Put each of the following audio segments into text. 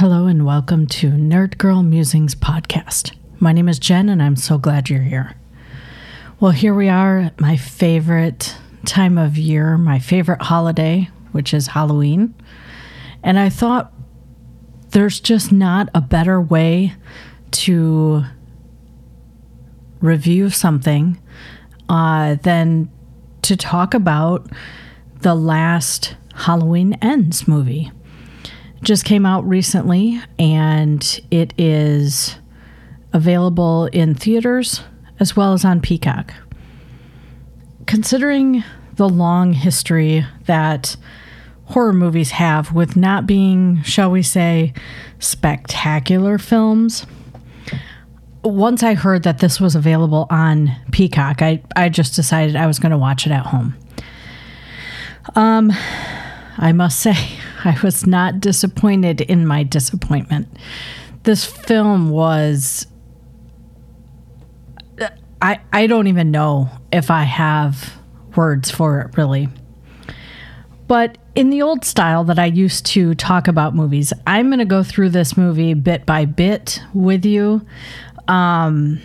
Hello and welcome to Nerd Girl Musings podcast. My name is Jen and I'm so glad you're here. Well, here we are at my favorite time of year, my favorite holiday, which is Halloween. And I thought there's just not a better way to review something uh, than to talk about the last Halloween Ends movie. Just came out recently and it is available in theaters as well as on Peacock. Considering the long history that horror movies have with not being, shall we say, spectacular films, once I heard that this was available on Peacock, I, I just decided I was going to watch it at home. Um, I must say, I was not disappointed in my disappointment. This film was. I, I don't even know if I have words for it, really. But in the old style that I used to talk about movies, I'm going to go through this movie bit by bit with you. Um,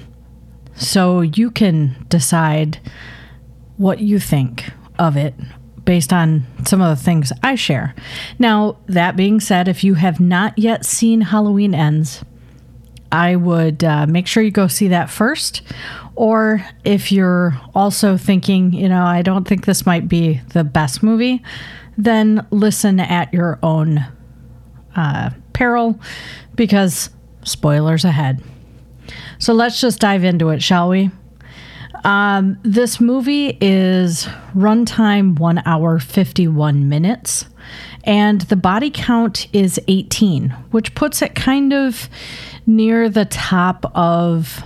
so you can decide what you think of it based on some of the things I share. Now, that being said, if you have not yet seen Halloween Ends, I would uh, make sure you go see that first. Or if you're also thinking, you know, I don't think this might be the best movie, then listen at your own uh, peril because spoilers ahead. So let's just dive into it, shall we? Um, this movie is runtime one hour, 51 minutes, and the body count is 18, which puts it kind of near the top of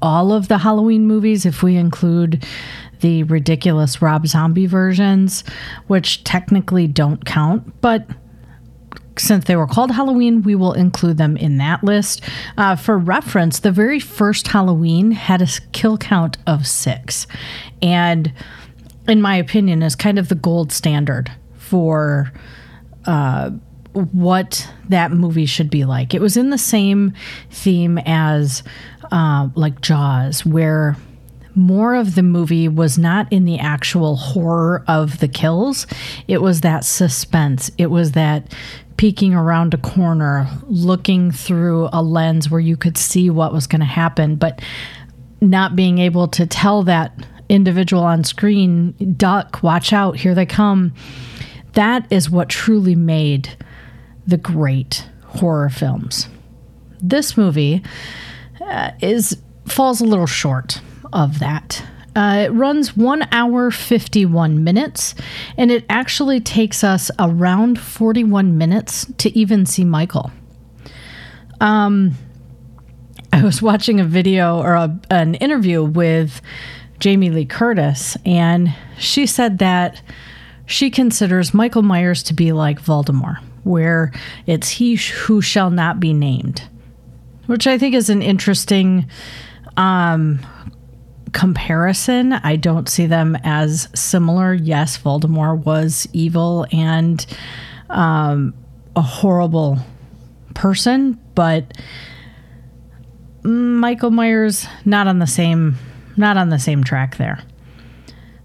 all of the Halloween movies if we include the ridiculous Rob Zombie versions, which technically don't count, but since they were called Halloween, we will include them in that list. Uh, for reference, the very first Halloween had a kill count of six. And in my opinion, is kind of the gold standard for uh, what that movie should be like. It was in the same theme as uh, like Jaws, where more of the movie was not in the actual horror of the kills. It was that suspense. It was that peeking around a corner, looking through a lens where you could see what was going to happen, but not being able to tell that individual on screen, duck, watch out, here they come. That is what truly made the great horror films. This movie uh, is falls a little short of that. Uh, it runs one hour 51 minutes, and it actually takes us around 41 minutes to even see Michael. Um, I was watching a video or a, an interview with Jamie Lee Curtis, and she said that she considers Michael Myers to be like Voldemort, where it's he who shall not be named, which I think is an interesting um, comparison. I don't see them as similar. Yes, Voldemort was evil and um, a horrible person, but Michael Myers not on the same not on the same track there.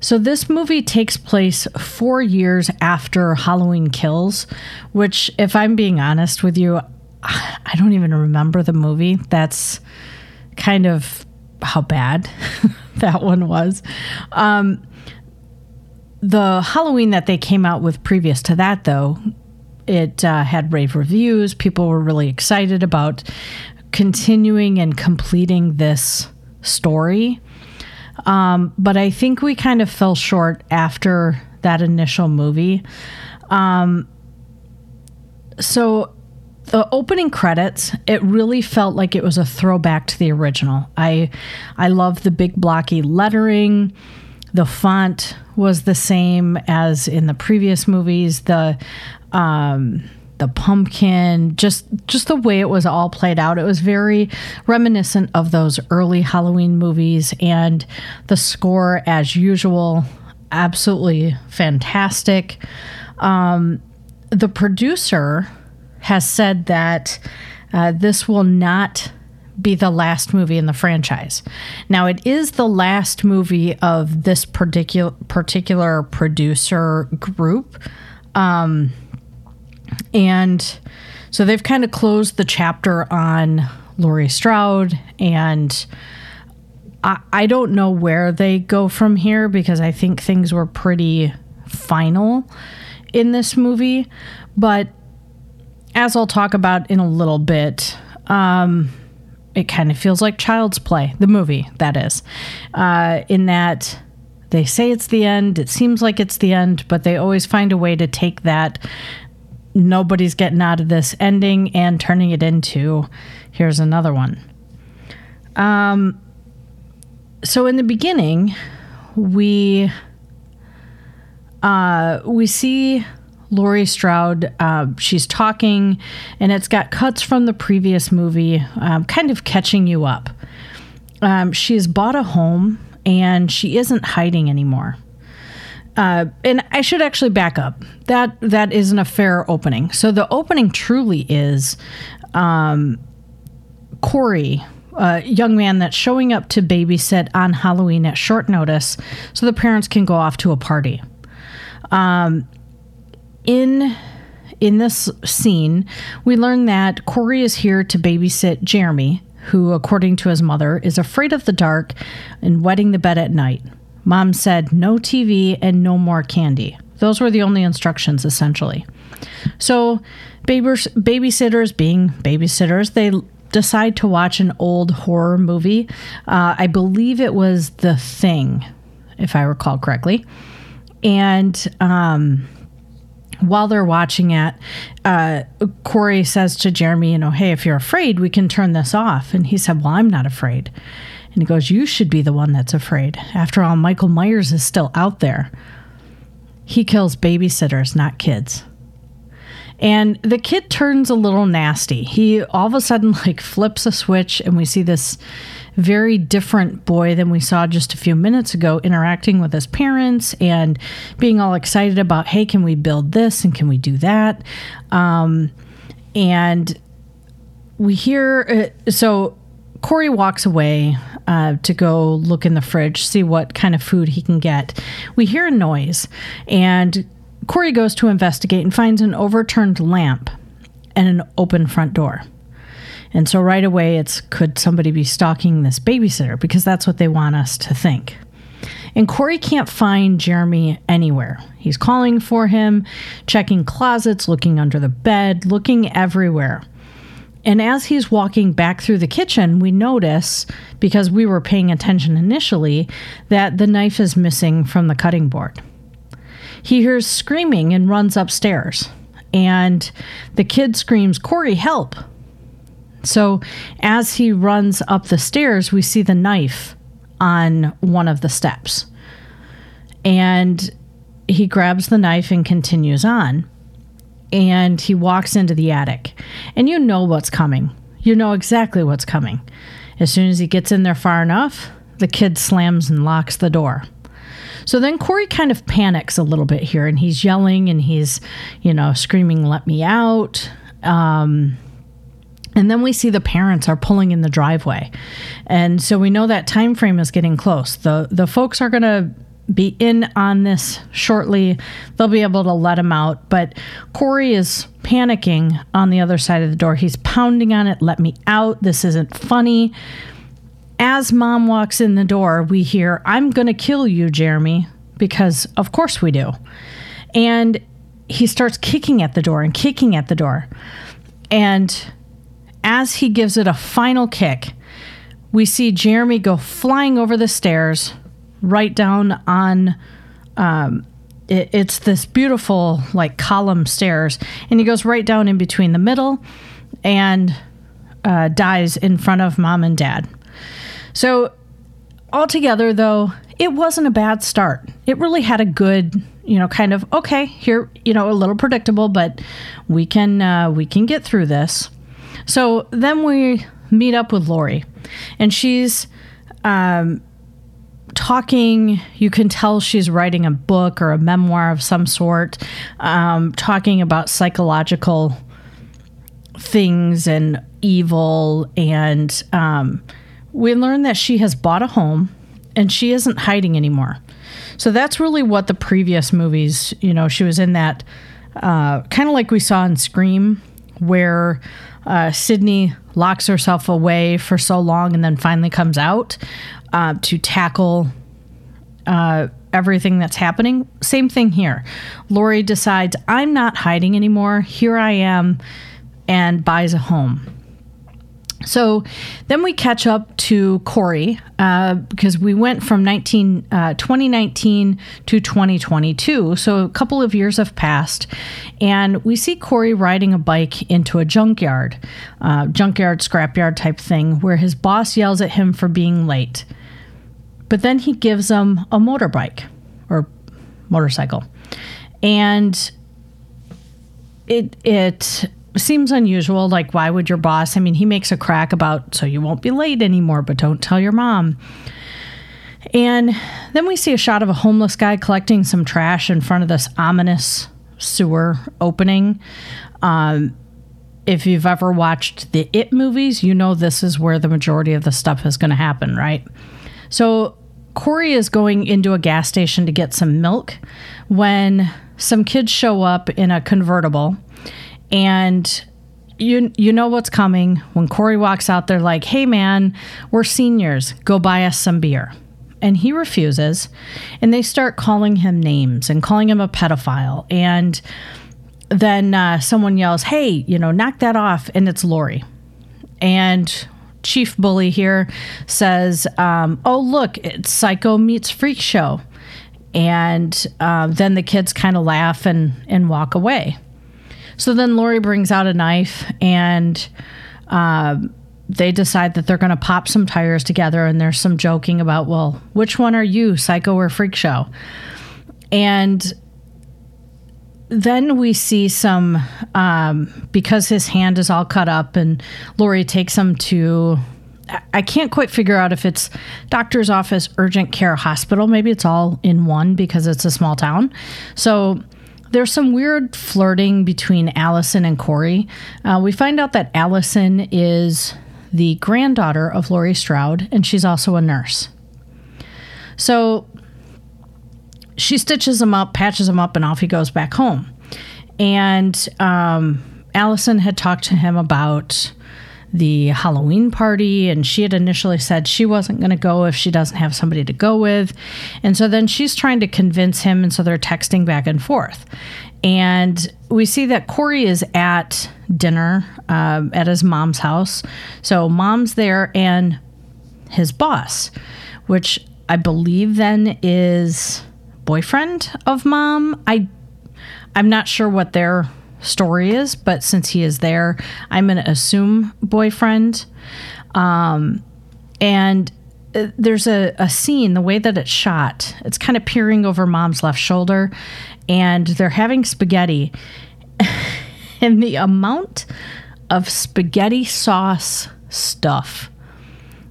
So this movie takes place 4 years after Halloween Kills, which if I'm being honest with you, I don't even remember the movie. That's kind of how bad that one was. Um, the Halloween that they came out with previous to that, though, it uh, had rave reviews. People were really excited about continuing and completing this story. Um, but I think we kind of fell short after that initial movie. Um, so the opening credits, it really felt like it was a throwback to the original. I I love the big blocky lettering. The font was the same as in the previous movies. The um, the pumpkin, just just the way it was all played out. It was very reminiscent of those early Halloween movies, and the score, as usual, absolutely fantastic. Um, the producer has said that uh, this will not be the last movie in the franchise. Now, it is the last movie of this particular particular producer group, um, and so they've kind of closed the chapter on Laurie Strode, and I, I don't know where they go from here because I think things were pretty final in this movie, but as I'll talk about in a little bit. Um, it kind of feels like Child's Play, the movie, that is, uh, in that they say it's the end, it seems like it's the end, but they always find a way to take that nobody's getting out of this ending and turning it into here's another one. Um, so in the beginning, we uh, we see Laurie Strode. Uh, she's talking, and it's got cuts from the previous movie, um, kind of catching you up. Um, she's bought a home, and she isn't hiding anymore. Uh, and I should actually back up. That that isn't a fair opening. So the opening truly is um, Corey, a young man that's showing up to babysit on Halloween at short notice, so the parents can go off to a party. Um, in in this scene, we learn that Corey is here to babysit Jeremy, who, according to his mother, is afraid of the dark and wetting the bed at night. Mom said no TV and no more candy. Those were the only instructions, essentially. So, babysitters being babysitters, they decide to watch an old horror movie. Uh, I believe it was The Thing, if I recall correctly. And um, while they're watching it, uh, Corey says to Jeremy, you know, hey, if you're afraid, we can turn this off. And he said, well, I'm not afraid. And he goes, you should be the one that's afraid. After all, Michael Myers is still out there. He kills babysitters, not kids. And the kid turns a little nasty. He all of a sudden like flips a switch, and we see this very different boy than we saw just a few minutes ago interacting with his parents and being all excited about, hey, can we build this and can we do that? Um, and we hear, uh, so Corey walks away uh, to go look in the fridge, see what kind of food he can get. We hear a noise, and Corey goes to investigate and finds an overturned lamp and an open front door. And so right away, it's could somebody be stalking this babysitter? Because that's what they want us to think. And Corey can't find Jeremy anywhere. He's calling for him, checking closets, looking under the bed, looking everywhere. And as he's walking back through the kitchen, we notice, because we were paying attention initially, that the knife is missing from the cutting board. He hears screaming and runs upstairs. And the kid screams, Corey, help! So as he runs up the stairs, we see the knife on one of the steps. And he grabs the knife and continues on. And he walks into the attic. And you know what's coming. You know exactly what's coming. As soon as he gets in there far enough, the kid slams and locks the door. So then Corey kind of panics a little bit here and he's yelling and he's, you know, screaming, let me out. Um, and then we see the parents are pulling in the driveway. And so we know that time frame is getting close. The the folks are going to be in on this shortly. They'll be able to let him out, but Corey is panicking on the other side of the door. He's pounding on it, "Let me out. This isn't funny." As mom walks in the door, we hear, "I'm going to kill you, Jeremy," because of course we do. And he starts kicking at the door and kicking at the door. And as he gives it a final kick, we see Jeremy go flying over the stairs right down on um, it, it's this beautiful like column stairs and he goes right down in between the middle and uh, dies in front of mom and dad. So altogether though it wasn't a bad start. It really had a good you know kind of okay here you know a little predictable but we can uh, we can get through this so then we meet up with Laurie, and she's um, talking. You can tell she's writing a book or a memoir of some sort, um, talking about psychological things and evil. And um, we learn that she has bought a home and she isn't hiding anymore. So that's really what the previous movies, you know, she was in that uh, kind of like we saw in Scream, where uh, Sidney locks herself away for so long and then finally comes out uh, to tackle uh, everything that's happening. Same thing here. Laurie decides, I'm not hiding anymore. Here I am, and buys a home. So then we catch up to Corey uh, because we went from 19, uh, 2019 to 2022. So a couple of years have passed, and we see Corey riding a bike into a junkyard, uh, junkyard, scrapyard type thing, where his boss yells at him for being late. But then he gives him a motorbike or motorcycle. And it, it, seems unusual. Like, why would your boss? I mean, he makes a crack about, so you won't be late anymore, but don't tell your mom. And then we see a shot of a homeless guy collecting some trash in front of this ominous sewer opening. Um, if you've ever watched the It movies, you know this is where the majority of the stuff is going to happen, right? So Corey is going into a gas station to get some milk when some kids show up in a convertible and you you know what's coming when Corey walks out there like, "Hey man, we're seniors. Go buy us some beer." And he refuses, and they start calling him names and calling him a pedophile. And then uh, someone yells, "Hey, you know, knock that off!" And it's Laurie, And Chief Bully here says, um, "Oh look, it's Psycho meets Freak Show." And uh, then the kids kind of laugh and and walk away. So then Laurie brings out a knife and uh, they decide that they're going to pop some tires together. And there's some joking about, well, which one are you, Psycho or Freak Show? And then we see some um, because his hand is all cut up, and Laurie takes him to. I can't quite figure out if it's doctor's office, urgent care, hospital. Maybe it's all in one because it's a small town. So there's some weird flirting between Allison and Corey. Uh, we find out that Allison is the granddaughter of Laurie Strode, and she's also a nurse. So she stitches him up, patches him up, and off he goes back home. And um, Allison had talked to him about the Halloween party, and she had initially said she wasn't going to go if she doesn't have somebody to go with. And so then she's trying to convince him, and so they're texting back and forth. And we see that Corey is at dinner uh, at his mom's house. So mom's there and his boss, which I believe then is boyfriend of mom. I I'm not sure what their story is, but since he is there, I'm going to assume boyfriend. Um, and uh, there's a, a scene, the way that it's shot, it's kind of peering over mom's left shoulder, and they're having spaghetti. and the amount of spaghetti sauce stuff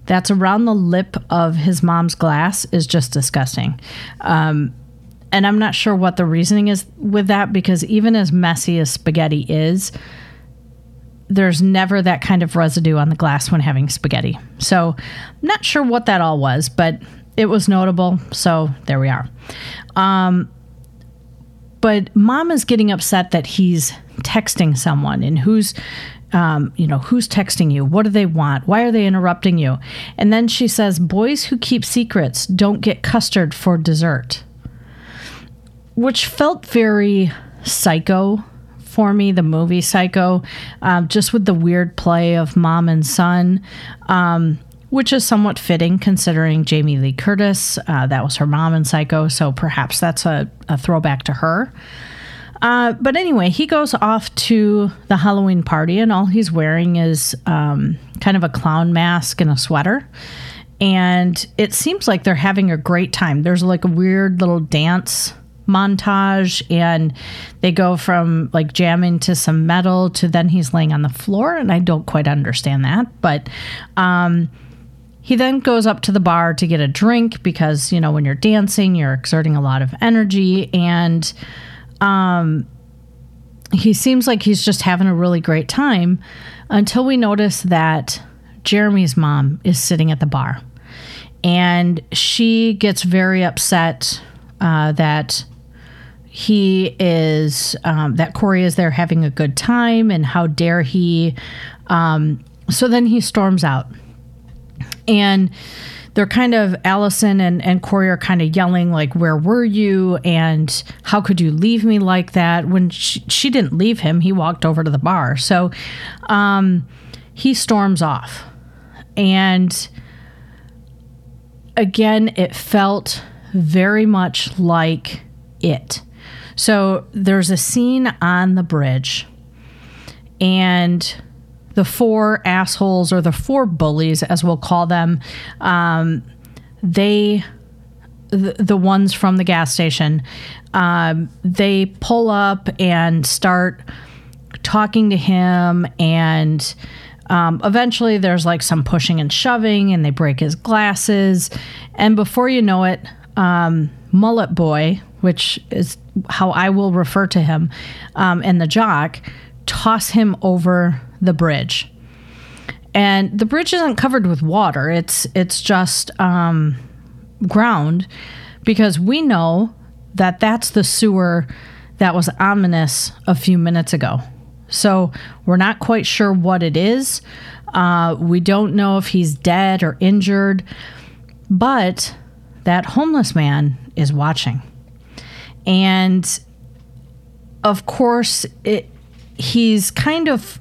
that's around the lip of his mom's glass is just disgusting. Um, and I'm not sure what the reasoning is with that because even as messy as spaghetti is, there's never that kind of residue on the glass when having spaghetti. So, I'm not sure what that all was, but it was notable. So, there we are. Um, but mom is getting upset that he's texting someone and who's um, you know, who's texting you? What do they want? Why are they interrupting you? And then she says, Boys who keep secrets don't get custard for dessert which felt very psycho for me, the movie Psycho, um, just with the weird play of mom and son, um, which is somewhat fitting considering Jamie Lee Curtis. Uh, that was her mom in Psycho, so perhaps that's a, a throwback to her. Uh, but anyway, he goes off to the Halloween party, and all he's wearing is um, kind of a clown mask and a sweater. And it seems like they're having a great time. There's like a weird little dance montage and they go from like jamming to some metal to then he's laying on the floor and I don't quite understand that but um he then goes up to the bar to get a drink because you know when you're dancing you're exerting a lot of energy and um he seems like he's just having a really great time until we notice that Jeremy's mom is sitting at the bar. And she gets very upset uh, that he is, um, that Corey is there having a good time and how dare he. Um, so then he storms out. And they're kind of Allison and, and Corey are kind of yelling like where were you and how could you leave me like that when she, she didn't leave him he walked over to the bar so um, he storms off and again it felt very much like it so there's a scene on the bridge and the four assholes or the four bullies, as we'll call them, um, they, the, the, ones from the gas station, um, they pull up and start talking to him and. Um, eventually, there's like some pushing and shoving, and they break his glasses. And before you know it, um, Mullet Boy, which is how I will refer to him, um, and the jock toss him over the bridge. And the bridge isn't covered with water. It's it's just um, ground because we know that that's the sewer that was ominous a few minutes ago. So we're not quite sure what it is. Uh, we don't know if he's dead or injured, but that homeless man is watching. And of course, it, he's kind of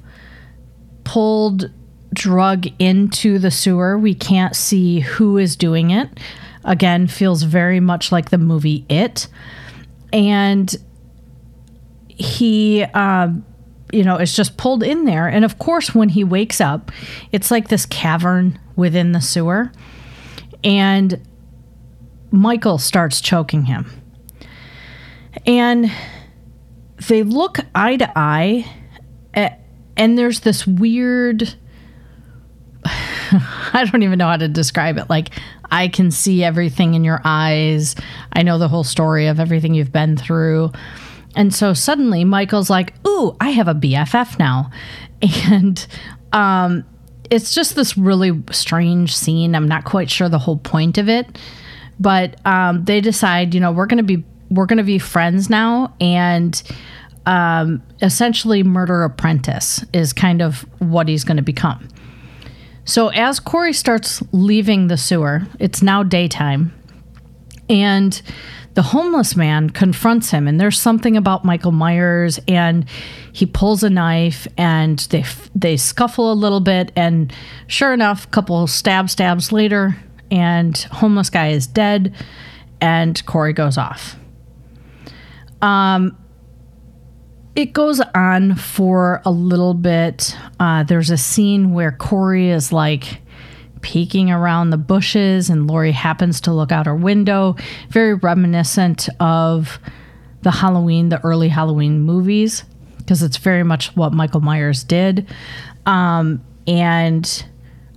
pulled drug into the sewer. We can't see who is doing it. Again, feels very much like the movie It. And he, uh, you know, is just pulled in there. And of course, when he wakes up, it's like this cavern within the sewer. And Michael starts choking him. And they look eye to eye at, and there's this weird I don't even know how to describe it. Like, I can see everything in your eyes. I know the whole story of everything you've been through. And so suddenly Michael's like, Ooh, I have a BFF now. And um, it's just this really strange scene. I'm not quite sure the whole point of it. But um, they decide, you know, we're going to be we're going to be friends now and um, essentially murder apprentice is kind of what he's going to become. So as Corey starts leaving the sewer, it's now daytime, and the homeless man confronts him, and there's something about Michael Myers, and he pulls a knife, and they they scuffle a little bit, and sure enough, a couple stab stabs later, and homeless guy is dead, and Corey goes off. Um, it goes on for a little bit. Uh, there's a scene where Corey is like peeking around the bushes, and Laurie happens to look out her window. Very reminiscent of the Halloween, the early Halloween movies, because it's very much what Michael Myers did. Um, and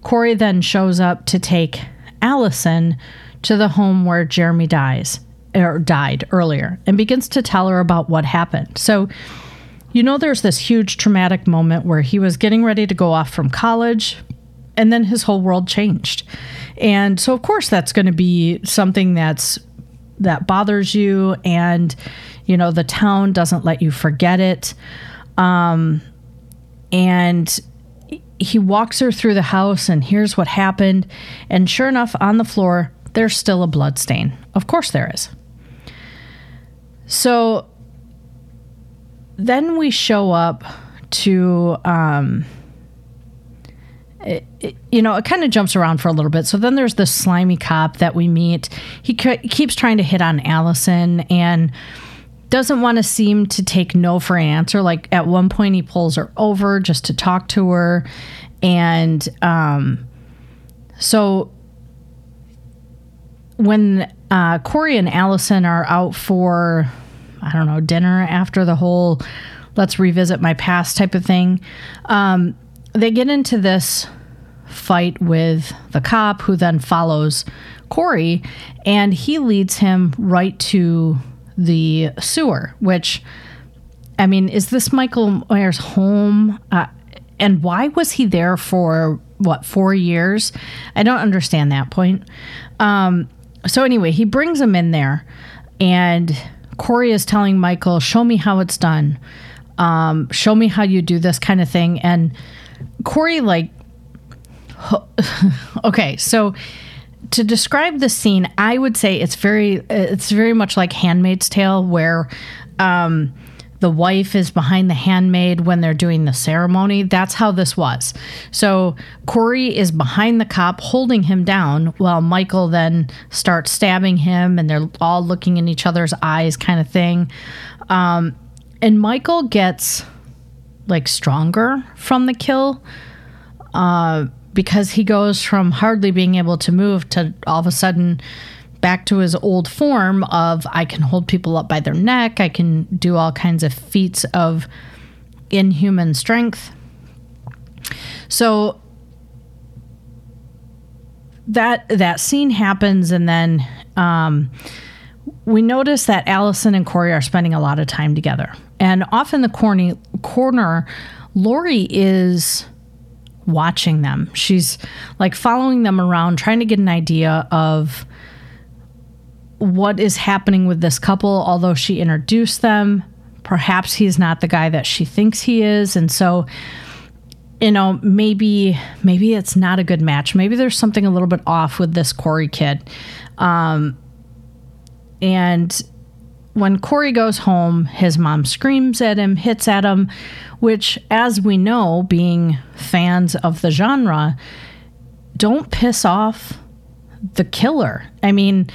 Corey then shows up to take Allison to the home where Jeremy dies or died earlier and begins to tell her about what happened. So you know, there's this huge traumatic moment where he was getting ready to go off from college, and then his whole world changed. And so, of course, that's going to be something that's that bothers you, and you know, the town doesn't let you forget it. Um, and he walks her through the house, and here's what happened. And sure enough, on the floor, there's still a blood stain. Of course, there is. So then we show up to um, it, it, you know, it kind of jumps around for a little bit. So then there's the slimy cop that we meet. He keeps trying to hit on Allison and doesn't want to seem to take no for an answer. Like at one point, he pulls her over just to talk to her. And um, so when uh, Corey and Allison are out for I don't know, dinner after the whole let's revisit my past type of thing. Um, they get into this fight with the cop who then follows Corey and he leads him right to the sewer, which I mean, is this Michael Myers' home? Uh, and why was he there for what four years? I don't understand that point. Um, so anyway, he brings him in there, and Corey is telling Michael, "Show me how it's done. Um, show me how you do this kind of thing." And Corey, like, okay, so to describe the scene, I would say it's very, it's very much like *Handmaid's Tale*, where um, the wife is behind the handmaid when they're doing the ceremony. That's how this was. So Corey is behind the cop holding him down while Michael then starts stabbing him and they're all looking in each other's eyes, kind of thing. Um, and Michael gets like stronger from the kill. Uh, because he goes from hardly being able to move to all of a sudden back to his old form of I can hold people up by their neck, I can do all kinds of feats of inhuman strength. So that that scene happens and then um, we notice that Allison and Corey are spending a lot of time together. And off in the corny, corner, Laurie is watching them. She's like following them around, trying to get an idea of what is happening with this couple, although she introduced them. Perhaps he's not the guy that she thinks he is. And so, you know, maybe maybe it's not a good match. Maybe there's something a little bit off with this Corey kid. Um, and when Corey goes home, his mom screams at him, hits at him, which, as we know, being fans of the genre, don't piss off the killer. I mean,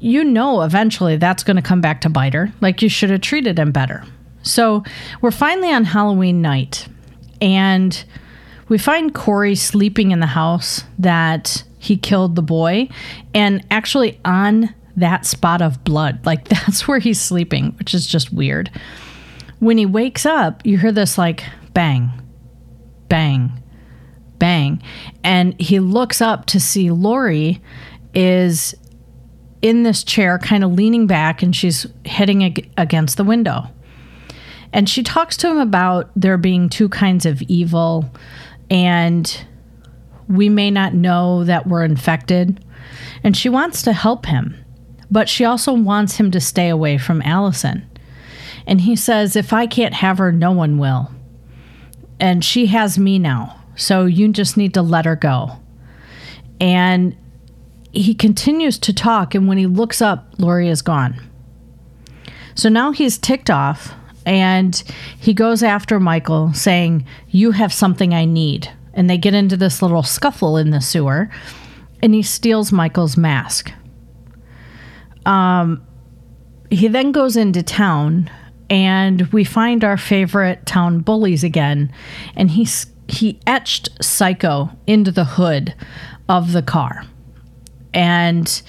you know eventually that's going to come back to bite her. Like you should have treated him better. So we're finally on Halloween night, and we find Corey sleeping in the house that he killed the boy, and actually on that spot of blood. Like that's where he's sleeping, which is just weird. When he wakes up, you hear this like bang, bang, bang. And he looks up to see Laurie is in this chair, kind of leaning back, and she's hitting ag- against the window. And she talks to him about there being two kinds of evil, and we may not know that we're infected. And she wants to help him, but she also wants him to stay away from Allison. And he says, If I can't have her, no one will. And she has me now. So you just need to let her go. And he continues to talk, and when he looks up, Laurie is gone. So now he's ticked off and he goes after Michael, saying, You have something I need. And they get into this little scuffle in the sewer, and he steals Michael's mask. Um, he then goes into town, and we find our favorite town bullies again, and he's he etched Psycho into the hood of the car. And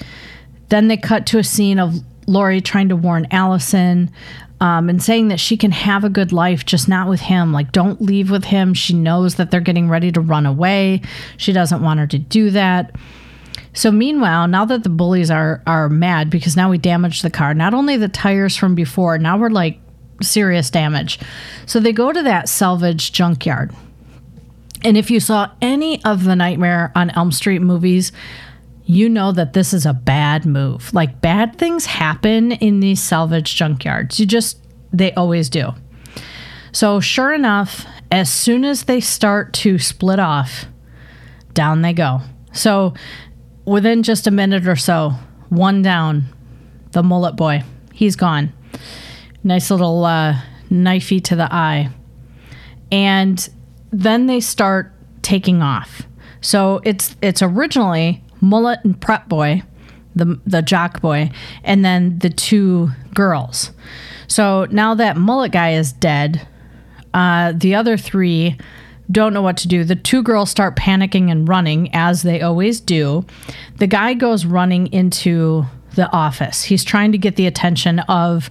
then they cut to a scene of Laurie trying to warn Allison um, and saying that she can have a good life, just not with him. Like, don't leave with him. She knows that they're getting ready to run away. She doesn't want her to do that. So meanwhile, now that the bullies are are mad because now we damaged the car, not only the tires from before, now we're like serious damage. So they go to that salvage junkyard. And if you saw any of the Nightmare on Elm Street movies, you know that this is a bad move. Like bad things happen in these salvage junkyards. You just, they always do. So, sure enough, as soon as they start to split off, down they go. So, within just a minute or so, one down, the mullet boy, he's gone. Nice little uh, knifey to the eye. And then they start taking off. So it's it's originally Mullet and Prep Boy, the the jock boy, and then the two girls. So now that Mullet guy is dead, uh, the other three don't know what to do. The two girls start panicking and running, as they always do. The guy goes running into the office. He's trying to get the attention of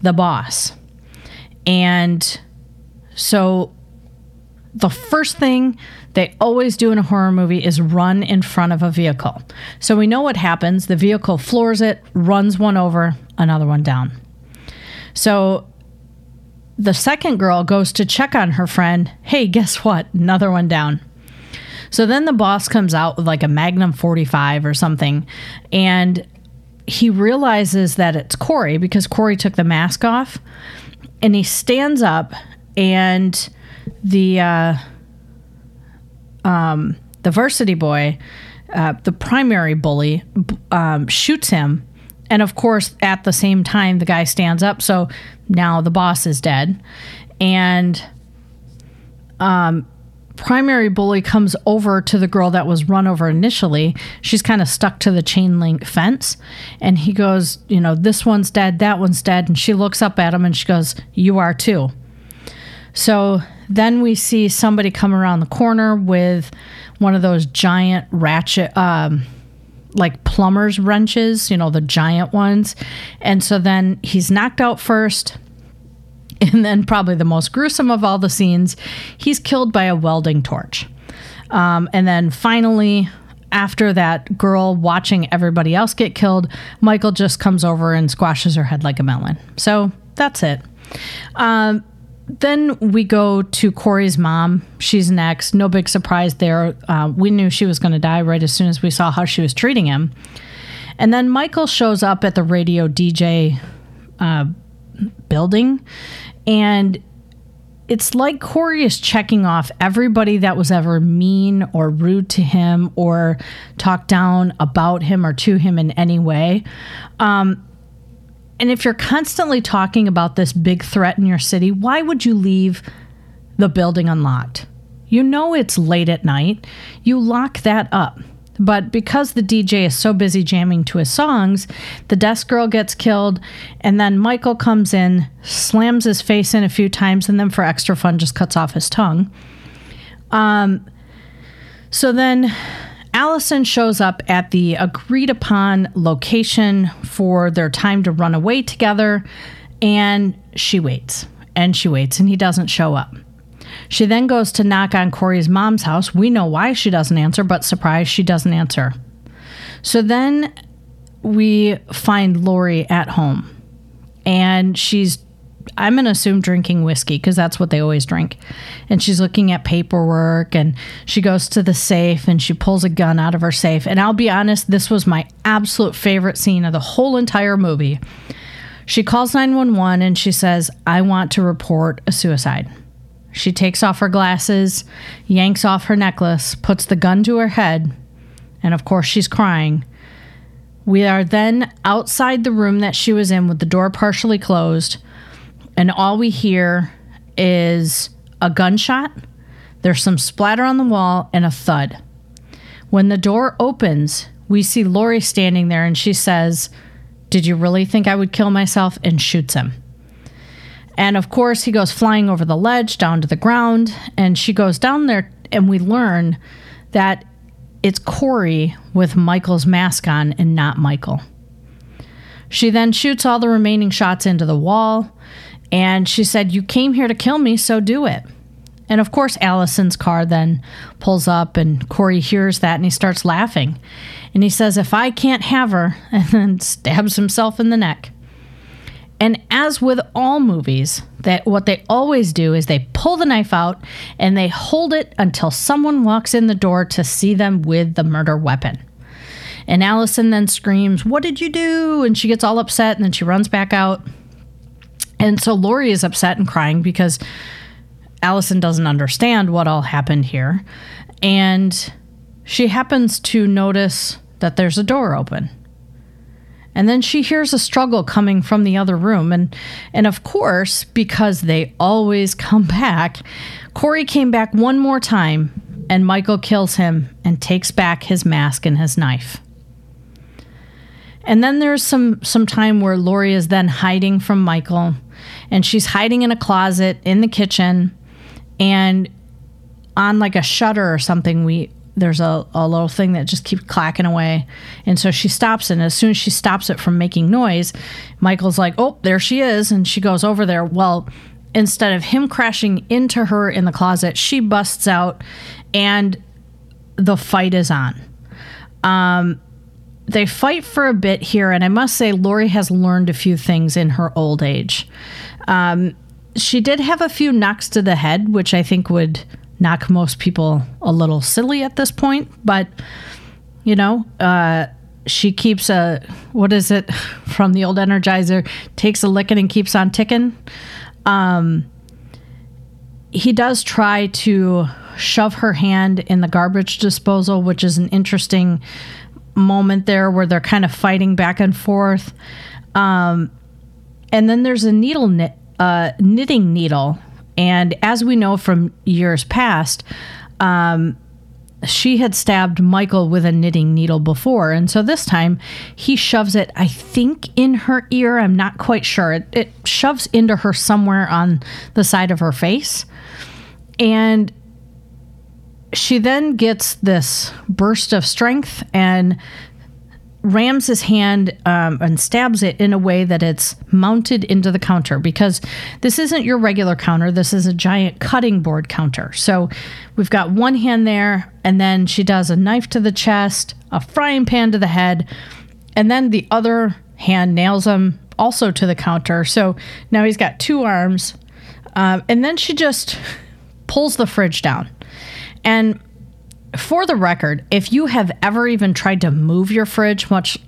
the boss. And so the first thing they always do in a horror movie is run in front of a vehicle. So we know what happens. The vehicle floors it, runs one over, another one down. So the second girl goes to check on her friend. Hey, guess what? Another one down. So then the boss comes out with like a Magnum 45 or something, and he realizes that it's Corey because Corey took the mask off, and he stands up, and the uh, um, the varsity boy, uh, the primary bully, um, shoots him. And of course, at the same time, the guy stands up. So now the boss is dead. And um, primary bully comes over to the girl that was run over initially. She's kind of stuck to the chain link fence. And he goes, You know, this one's dead, that one's dead. And she looks up at him and she goes, You are too. So then we see somebody come around the corner with one of those giant ratchet, um, like plumber's wrenches, you know, the giant ones. And so then he's knocked out first. And then, probably the most gruesome of all the scenes, he's killed by a welding torch. Um, and then finally, after that girl watching everybody else get killed, Michael just comes over and squashes her head like a melon. So that's it. Um, then we go to Corey's mom. She's next. No big surprise there. Uh, we knew she was going to die right as soon as we saw how she was treating him. And then Michael shows up at the radio DJ uh, building, and it's like Corey is checking off everybody that was ever mean or rude to him or talked down about him or to him in any way. Um, and if you're constantly talking about this big threat in your city, why would you leave the building unlocked? You know it's late at night. You lock that up. But because the DJ is so busy jamming to his songs, the desk girl gets killed, and then Michael comes in, slams his face in a few times, and then for extra fun, just cuts off his tongue. Um, so then Allison shows up at the agreed upon location for their time to run away together, and she waits and she waits, and he doesn't show up. She then goes to knock on Corey's mom's house. We know why she doesn't answer, but surprise, she doesn't answer. So then we find Laurie at home, and she's I'm going to assume drinking whiskey because that's what they always drink. And she's looking at paperwork and she goes to the safe and she pulls a gun out of her safe. And I'll be honest, this was my absolute favorite scene of the whole entire movie. She calls 911 and she says, I want to report a suicide. She takes off her glasses, yanks off her necklace, puts the gun to her head, and of course she's crying. We are then outside the room that she was in with the door partially closed and all we hear is a gunshot. There's some splatter on the wall and a thud. When the door opens, we see Laurie standing there and she says, Did you really think I would kill myself? and shoots him. And of course, he goes flying over the ledge down to the ground, and she goes down there, and we learn that it's Corey with Michael's mask on and not Michael. She then shoots all the remaining shots into the wall, and she said, You came here to kill me, so do it. And of course, Allison's car then pulls up, and Corey hears that and he starts laughing. And he says, If I can't have her, and then stabs himself in the neck. And as with all movies, that what they always do is they pull the knife out and they hold it until someone walks in the door to see them with the murder weapon. And Allison then screams, What did you do? And she gets all upset and then she runs back out. And so Laurie is upset and crying because Allison doesn't understand what all happened here. And she happens to notice that there's a door open. And then she hears a struggle coming from the other room. And, and of course, because they always come back, Corey came back one more time and Michael kills him and takes back his mask and his knife. And then there's some some time where Laurie is then hiding from Michael and she's hiding in a closet in the kitchen and on like a shutter or something we there's a, a little thing that just keeps clacking away. And so she stops and as soon as she stops it from making noise michael's like oh there she is. And she goes over there. Well instead of him crashing into her in the closet she busts out and the fight is on. Um, they fight for a bit here and i must say Laurie has learned a few things in her old age um, she did have a few knocks to the head, which I think would knock most people a little silly at this point. But, you know, uh, she keeps a, what is it from the old Energizer? Takes a licking and keeps on ticking. Um, he does try to shove her hand in the garbage disposal, which is an interesting moment there where they're kind of fighting back and forth. Um, and then there's a needle knit, uh, knitting needle. And as we know from years past, um, she had stabbed Michael with a knitting needle before. And so this time he shoves it, I think, in her ear. I'm not quite sure. It, it shoves into her somewhere on the side of her face. And she then gets this burst of strength and rams his hand um, and stabs it in a way that it's mounted into the counter because this isn't your regular counter. This is a giant cutting board counter. So we've got one hand there, and then she does a knife to the chest, a frying pan to the head, and then the other hand nails him also to the counter. So now he's got two arms. Um, and then she just pulls the fridge down. And for the record, if you have ever even tried to move your fridge, much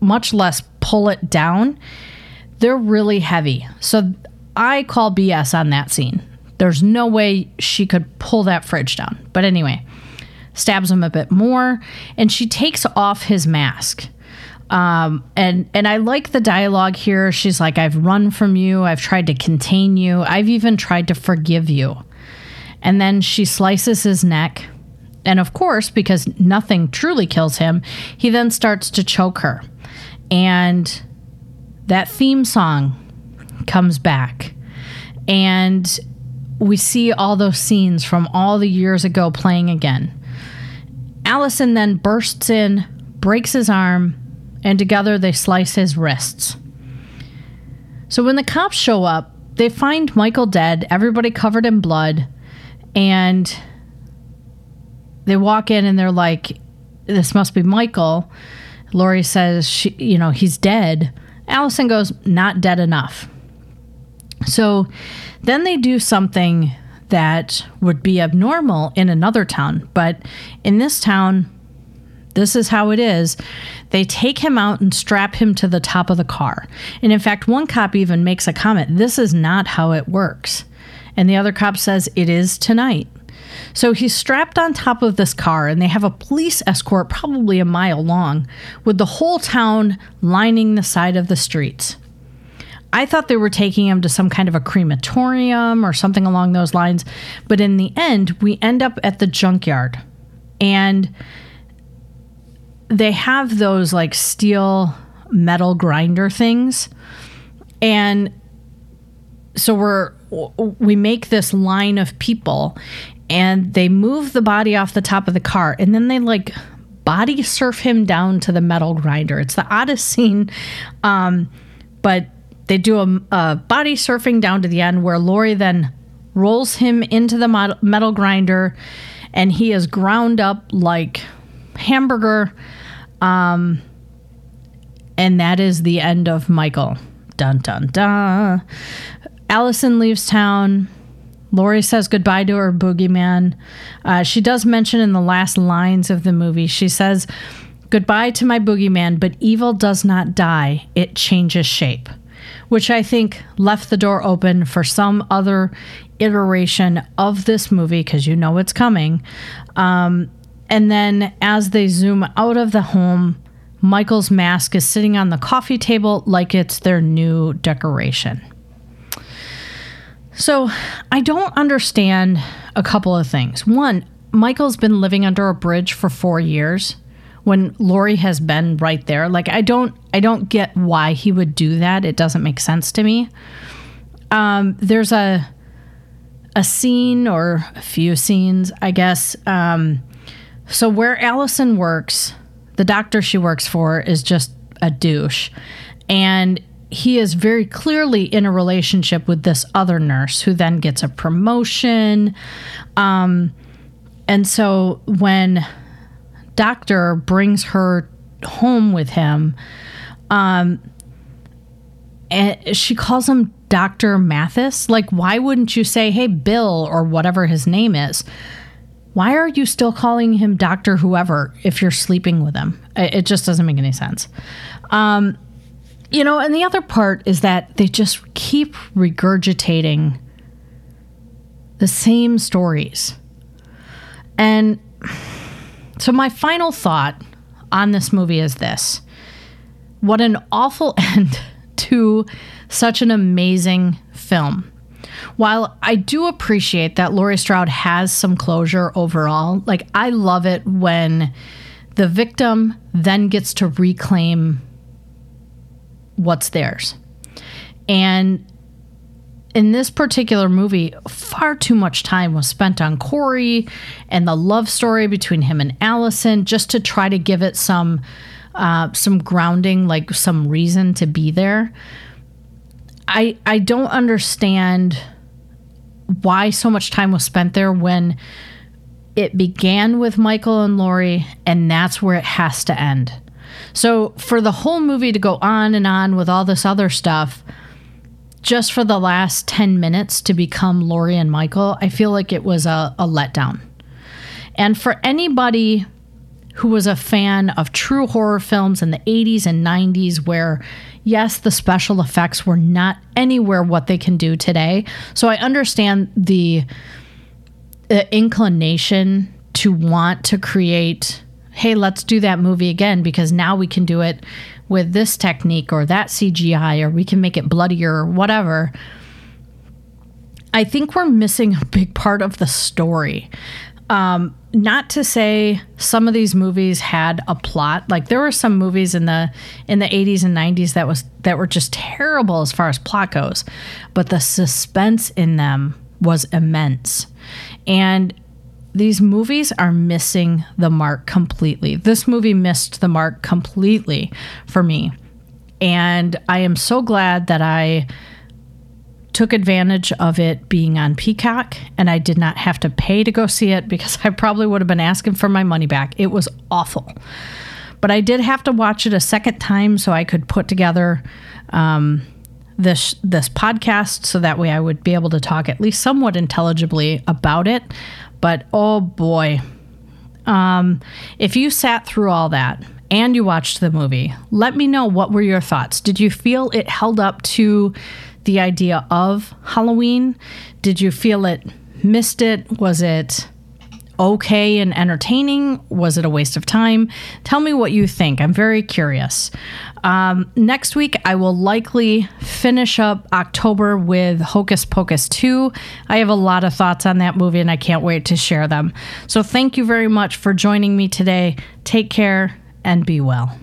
much less pull it down, they're really heavy. So I call BS on that scene. There's no way she could pull that fridge down. But anyway, stabs him a bit more, and she takes off his mask. Um, and and I like the dialogue here. She's like, "I've run from you. I've tried to contain you. I've even tried to forgive you." And then she slices his neck, and of course, because nothing truly kills him, he then starts to choke her. And that theme song comes back. And we see all those scenes from all the years ago playing again. Allison then bursts in, breaks his arm, and together they slice his wrists. So when the cops show up, they find Michael dead, everybody covered in blood, and they walk in and they're like, this must be Michael. Laurie says, she, you know, he's dead. Allison goes, not dead enough. So then they do something that would be abnormal in another town. But in this town, this is how it is. They take him out and strap him to the top of the car. And in fact, one cop even makes a comment this is not how it works. And the other cop says, it is tonight. So he's strapped on top of this car, and they have a police escort probably a mile long, with the whole town lining the side of the streets. I thought they were taking him to some kind of a crematorium or something along those lines, but in the end, we end up at the junkyard. And they have those like steel metal grinder things. And so we're we make this line of people and they move the body off the top of the car and then they like body surf him down to the metal grinder. It's the oddest scene, um, but they do a, a, body surfing down to the end where Laurie then rolls him into the metal grinder and he is ground up like hamburger. Um, and that is the end of Michael. Dun dun dun. Allison leaves town. Laurie says goodbye to her boogeyman. Uh, she does mention in the last lines of the movie, she says, Goodbye to my boogeyman, but evil does not die, it changes shape. Which I think left the door open for some other iteration of this movie, because you know it's coming. Um, and then as they zoom out of the home, Michael's mask is sitting on the coffee table like it's their new decoration. So I don't understand a couple of things. One, Michael's been living under a bridge for four years when Laurie has been right there. Like I don't I don't get why he would do that. It doesn't make sense to me. Um, there's a a scene or a few scenes, I guess. Um, so where Allison works, the doctor she works for is just a douche. And he is very clearly in a relationship with this other nurse who then gets a promotion. Um, and so when doctor brings her home with him, um, and she calls him Dr. Mathis? Like, why wouldn't you say, hey, Bill, or whatever his name is? Why are you still calling him Dr. Whoever if you're sleeping with him? It just doesn't make any sense. Um, you know, and the other part is that they just keep regurgitating the same stories. And so, my final thought on this movie is this what an awful end to such an amazing film. While I do appreciate that Laurie Strode has some closure overall, like I love it when the victim then gets to reclaim what's theirs. And in this particular movie, far too much time was spent on Corey and the love story between him and Allison just to try to give it some uh, some grounding, like some reason to be there. I I don't understand why so much time was spent there when it began with Michael and Laurie, and that's where it has to end. So for the whole movie to go on and on with all this other stuff, just for the last 10 minutes to become Laurie and Michael, I feel like it was a, a letdown. And for anybody who was a fan of true horror films in the 80s and 90s, where, yes, the special effects were not anywhere what they can do today. So I understand the, the inclination to want to create, hey, let's do that movie again because now we can do it with this technique or that CGI or we can make it bloodier or whatever. I think we're missing a big part of the story. Um, not to say some of these movies had a plot. Like there were some movies in the in the 80s and 90s that was that were just terrible as far as plot goes, but the suspense in them was immense. And these movies are missing the mark completely. This movie missed the mark completely for me. And I am so glad that I took advantage of it being on Peacock and I did not have to pay to go see it because I probably would have been asking for my money back. It was awful. But I did have to watch it a second time so I could put together um, this this podcast so that way I would be able to talk at least somewhat intelligibly about it. But oh boy, um, if you sat through all that and you watched the movie, let me know what were your thoughts. Did you feel it held up to the idea of Halloween? Did you feel it missed it? Was it okay and entertaining? Was it a waste of time? Tell me what you think. I'm very curious. Um, next week, I will likely finish up October with Hocus Pocus 2. I have a lot of thoughts on that movie and I can't wait to share them. So, thank you very much for joining me today. Take care and be well.